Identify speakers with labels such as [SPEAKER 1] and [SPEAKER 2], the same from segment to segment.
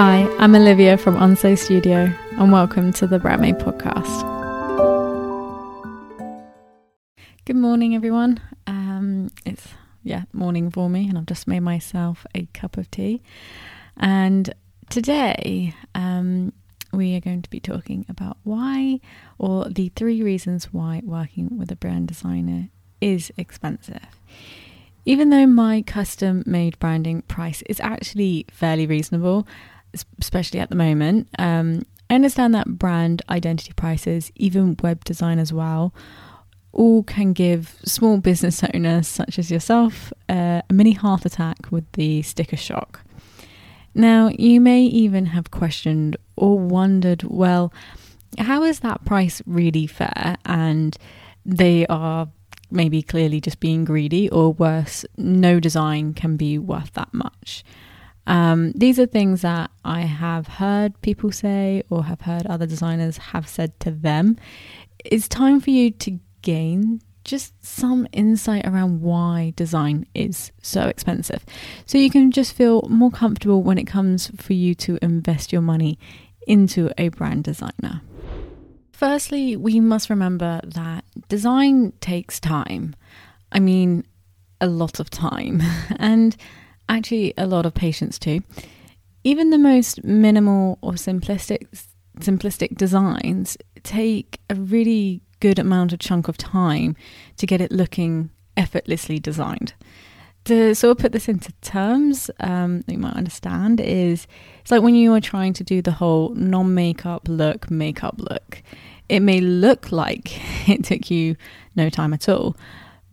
[SPEAKER 1] Hi, I'm Olivia from Unso Studio, and welcome to the Brandmade podcast. Good morning, everyone. Um, it's yeah, morning for me, and I've just made myself a cup of tea. And today, um, we are going to be talking about why, or the three reasons why working with a brand designer is expensive. Even though my custom made branding price is actually fairly reasonable, especially at the moment, um, I understand that brand identity prices, even web design as well, all can give small business owners such as yourself uh, a mini heart attack with the sticker shock. Now, you may even have questioned or wondered well, how is that price really fair? And they are maybe clearly just being greedy, or worse, no design can be worth that much. Um, these are things that I have heard people say or have heard other designers have said to them. It's time for you to gain just some insight around why design is so expensive. So you can just feel more comfortable when it comes for you to invest your money into a brand designer. Firstly, we must remember that design takes time. I mean, a lot of time, and actually a lot of patience too. Even the most minimal or simplistic simplistic designs take a really good amount of chunk of time to get it looking effortlessly designed. To sort of put this into terms um, that you might understand is it's like when you are trying to do the whole non makeup look, makeup look it may look like it took you no time at all,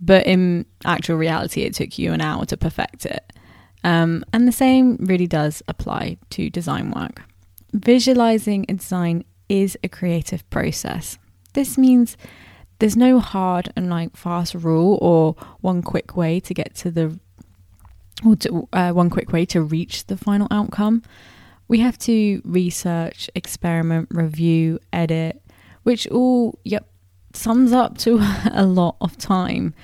[SPEAKER 1] but in actual reality, it took you an hour to perfect it. Um, and the same really does apply to design work. Visualizing a design is a creative process. This means there's no hard and like fast rule or one quick way to get to the or to, uh, one quick way to reach the final outcome. We have to research, experiment, review, edit, which all, yep, sums up to a lot of time.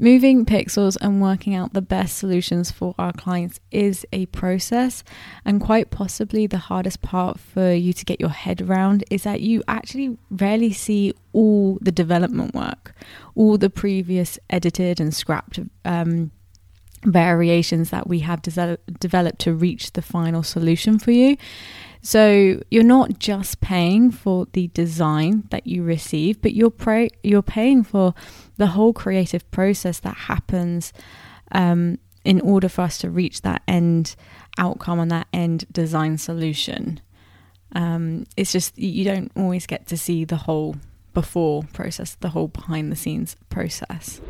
[SPEAKER 1] Moving pixels and working out the best solutions for our clients is a process, and quite possibly the hardest part for you to get your head around is that you actually rarely see all the development work, all the previous edited and scrapped um, variations that we have de- developed to reach the final solution for you. So you're not just paying for the design that you receive, but you're you're paying for the whole creative process that happens um, in order for us to reach that end outcome and that end design solution. Um, it's just you don't always get to see the whole before process, the whole behind the scenes process.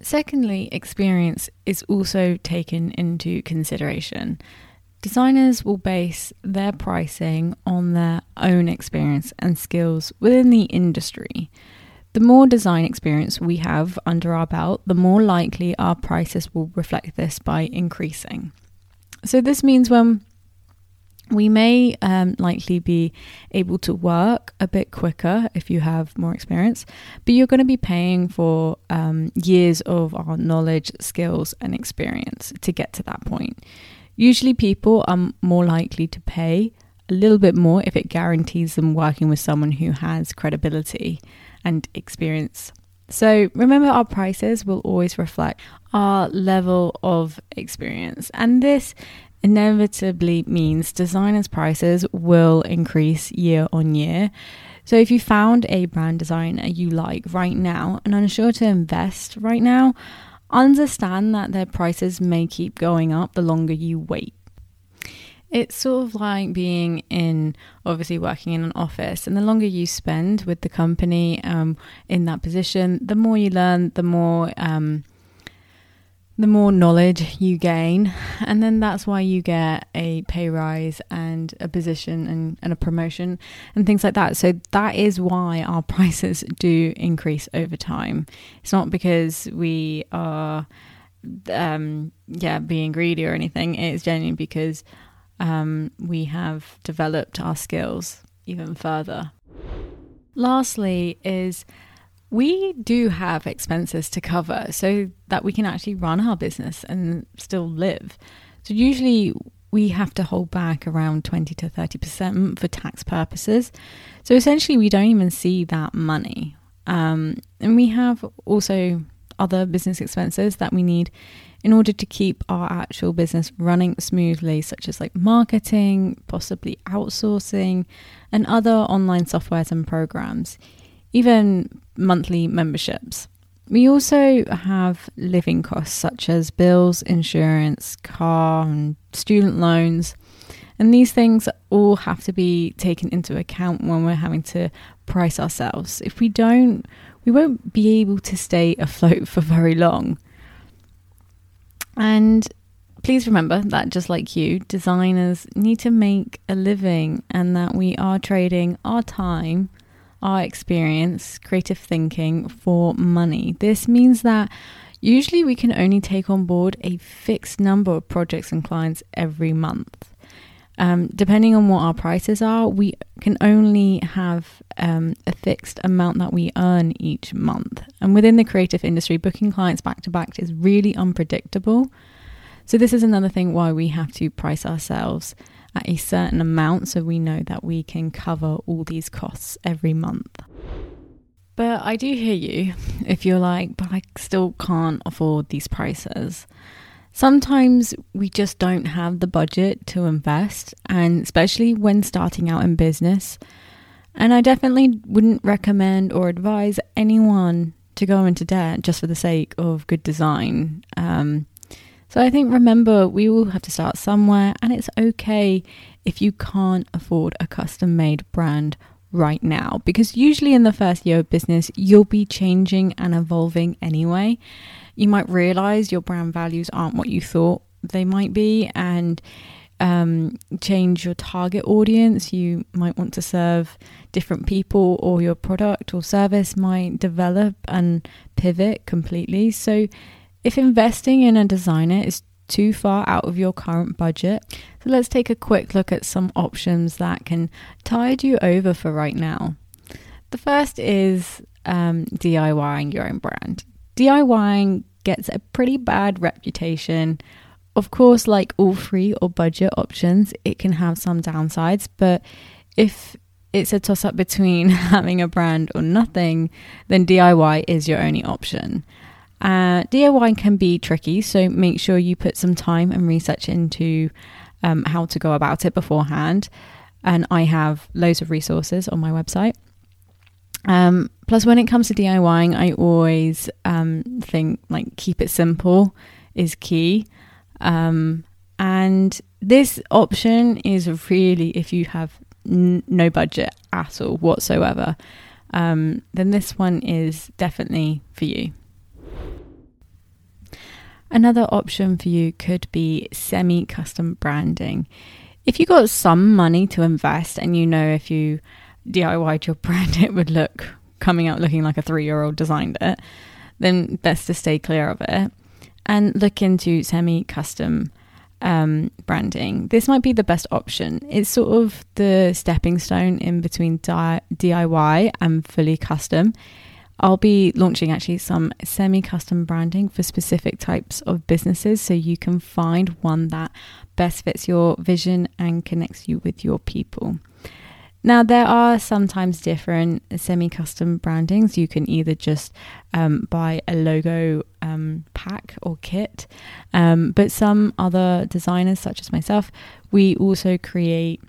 [SPEAKER 1] Secondly, experience is also taken into consideration. Designers will base their pricing on their own experience and skills within the industry. The more design experience we have under our belt, the more likely our prices will reflect this by increasing. So, this means when we may um, likely be able to work a bit quicker if you have more experience, but you're going to be paying for um, years of our knowledge, skills, and experience to get to that point. Usually, people are more likely to pay a little bit more if it guarantees them working with someone who has credibility and experience. So, remember, our prices will always reflect our level of experience, and this inevitably means designers' prices will increase year on year. So, if you found a brand designer you like right now and unsure to invest right now, understand that their prices may keep going up the longer you wait. It's sort of like being in, obviously, working in an office, and the longer you spend with the company um, in that position, the more you learn, the more um, the more knowledge you gain. And then that's why you get a pay rise and a position and, and a promotion and things like that. So that is why our prices do increase over time. It's not because we are, um, yeah, being greedy or anything. It's genuinely because um, we have developed our skills even further. Lastly, is we do have expenses to cover so that we can actually run our business and still live. So, usually, we have to hold back around 20 to 30% for tax purposes. So essentially, we don't even see that money. Um, and we have also other business expenses that we need in order to keep our actual business running smoothly, such as like marketing, possibly outsourcing, and other online softwares and programs, even monthly memberships. We also have living costs such as bills, insurance, car, and student loans. And these things all have to be taken into account when we're having to price ourselves. If we don't, we won't be able to stay afloat for very long. And please remember that just like you, designers need to make a living and that we are trading our time, our experience, creative thinking for money. This means that usually we can only take on board a fixed number of projects and clients every month. Um, depending on what our prices are, we can only have um, a fixed amount that we earn each month. And within the creative industry, booking clients back to back is really unpredictable. So, this is another thing why we have to price ourselves at a certain amount so we know that we can cover all these costs every month. But I do hear you if you're like, but I still can't afford these prices. Sometimes we just don't have the budget to invest, and especially when starting out in business. And I definitely wouldn't recommend or advise anyone to go into debt just for the sake of good design. Um, so I think remember, we all have to start somewhere, and it's okay if you can't afford a custom made brand right now because usually in the first year of business, you'll be changing and evolving anyway you might realize your brand values aren't what you thought they might be and um, change your target audience. You might want to serve different people, or your product or service might develop and pivot completely. So, if investing in a designer is too far out of your current budget, so let's take a quick look at some options that can tide you over for right now. The first is um, DIYing your own brand. DIYing gets a pretty bad reputation. Of course, like all free or budget options, it can have some downsides, but if it's a toss up between having a brand or nothing, then DIY is your only option. Uh, DIY can be tricky, so make sure you put some time and research into um, how to go about it beforehand. And I have loads of resources on my website. Um, plus, when it comes to DIYing, I always um, think like keep it simple is key. Um, and this option is really if you have n- no budget at all whatsoever, um, then this one is definitely for you. Another option for you could be semi custom branding. If you got some money to invest and you know if you DIY'd your brand, it would look coming out looking like a three year old designed it, then best to stay clear of it and look into semi custom um, branding. This might be the best option. It's sort of the stepping stone in between di- DIY and fully custom. I'll be launching actually some semi custom branding for specific types of businesses so you can find one that best fits your vision and connects you with your people. Now, there are sometimes different semi custom brandings. You can either just um, buy a logo um, pack or kit, um, but some other designers, such as myself, we also create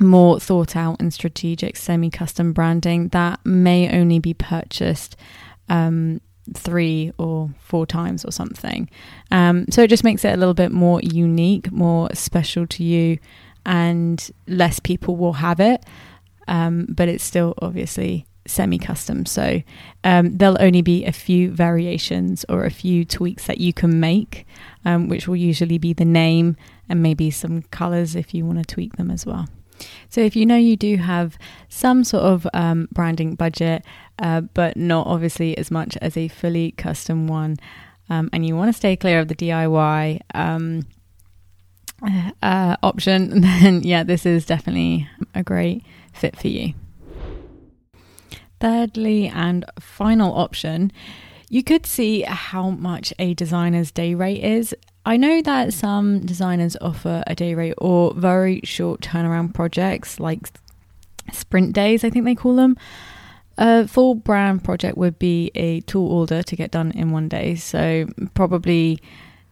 [SPEAKER 1] more thought out and strategic semi custom branding that may only be purchased um, three or four times or something. Um, so it just makes it a little bit more unique, more special to you and less people will have it. Um, but it's still obviously semi custom. So um, there'll only be a few variations or a few tweaks that you can make, um, which will usually be the name and maybe some colors if you want to tweak them as well. So if you know you do have some sort of um, branding budget, uh, but not obviously as much as a fully custom one, um, and you want to stay clear of the DIY, um, uh, option, then yeah, this is definitely a great fit for you. Thirdly, and final option, you could see how much a designer's day rate is I know that some designers offer a day rate or very short turnaround projects like sprint days, I think they call them. A full brand project would be a tool order to get done in one day. So, probably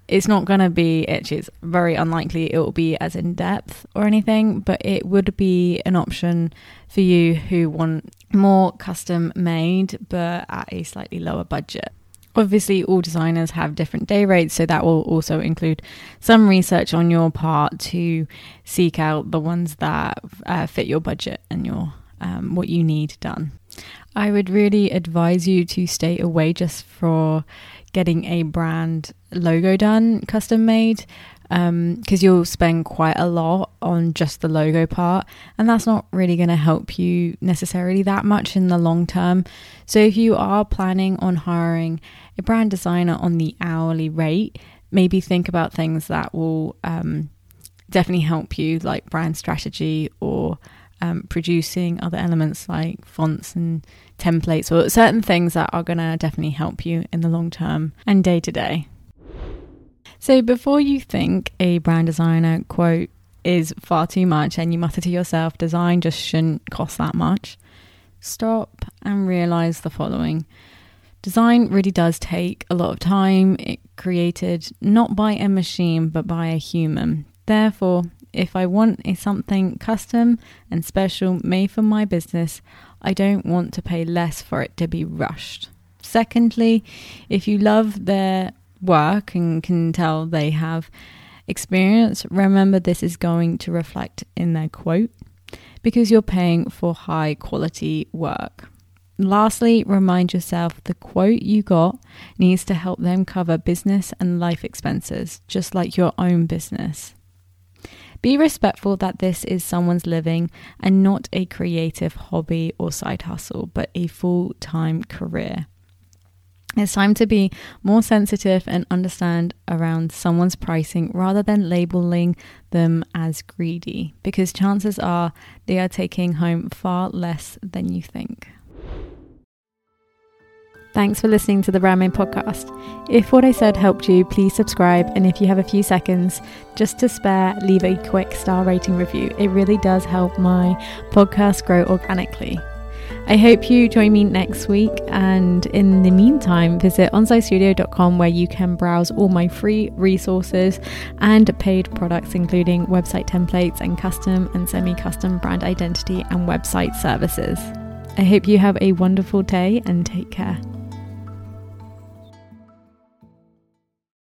[SPEAKER 1] it's not going to be, it's very unlikely it will be as in depth or anything, but it would be an option for you who want more custom made but at a slightly lower budget. Obviously, all designers have different day rates, so that will also include some research on your part to seek out the ones that uh, fit your budget and your um, what you need done. I would really advise you to stay away just for getting a brand logo done, custom made, because um, you'll spend quite a lot on just the logo part, and that's not really going to help you necessarily that much in the long term. So, if you are planning on hiring a brand designer on the hourly rate, maybe think about things that will um, definitely help you, like brand strategy or um, producing other elements like fonts and templates or certain things that are going to definitely help you in the long term and day to day. So, before you think a brand designer quote is far too much and you mutter to yourself, design just shouldn't cost that much, stop and realize the following. Design really does take a lot of time. It created not by a machine but by a human. Therefore, if I want a something custom and special made for my business, I don't want to pay less for it to be rushed. Secondly, if you love their work and can tell they have experience, remember this is going to reflect in their quote because you're paying for high quality work. Lastly, remind yourself the quote you got needs to help them cover business and life expenses, just like your own business. Be respectful that this is someone's living and not a creative hobby or side hustle, but a full time career. It's time to be more sensitive and understand around someone's pricing rather than labeling them as greedy, because chances are they are taking home far less than you think. Thanks for listening to the Brandmade podcast. If what I said helped you, please subscribe. And if you have a few seconds just to spare, leave a quick star rating review. It really does help my podcast grow organically. I hope you join me next week. And in the meantime, visit onsitestudio.com where you can browse all my free resources and paid products, including website templates and custom and semi custom brand identity and website services. I hope you have a wonderful day and take care.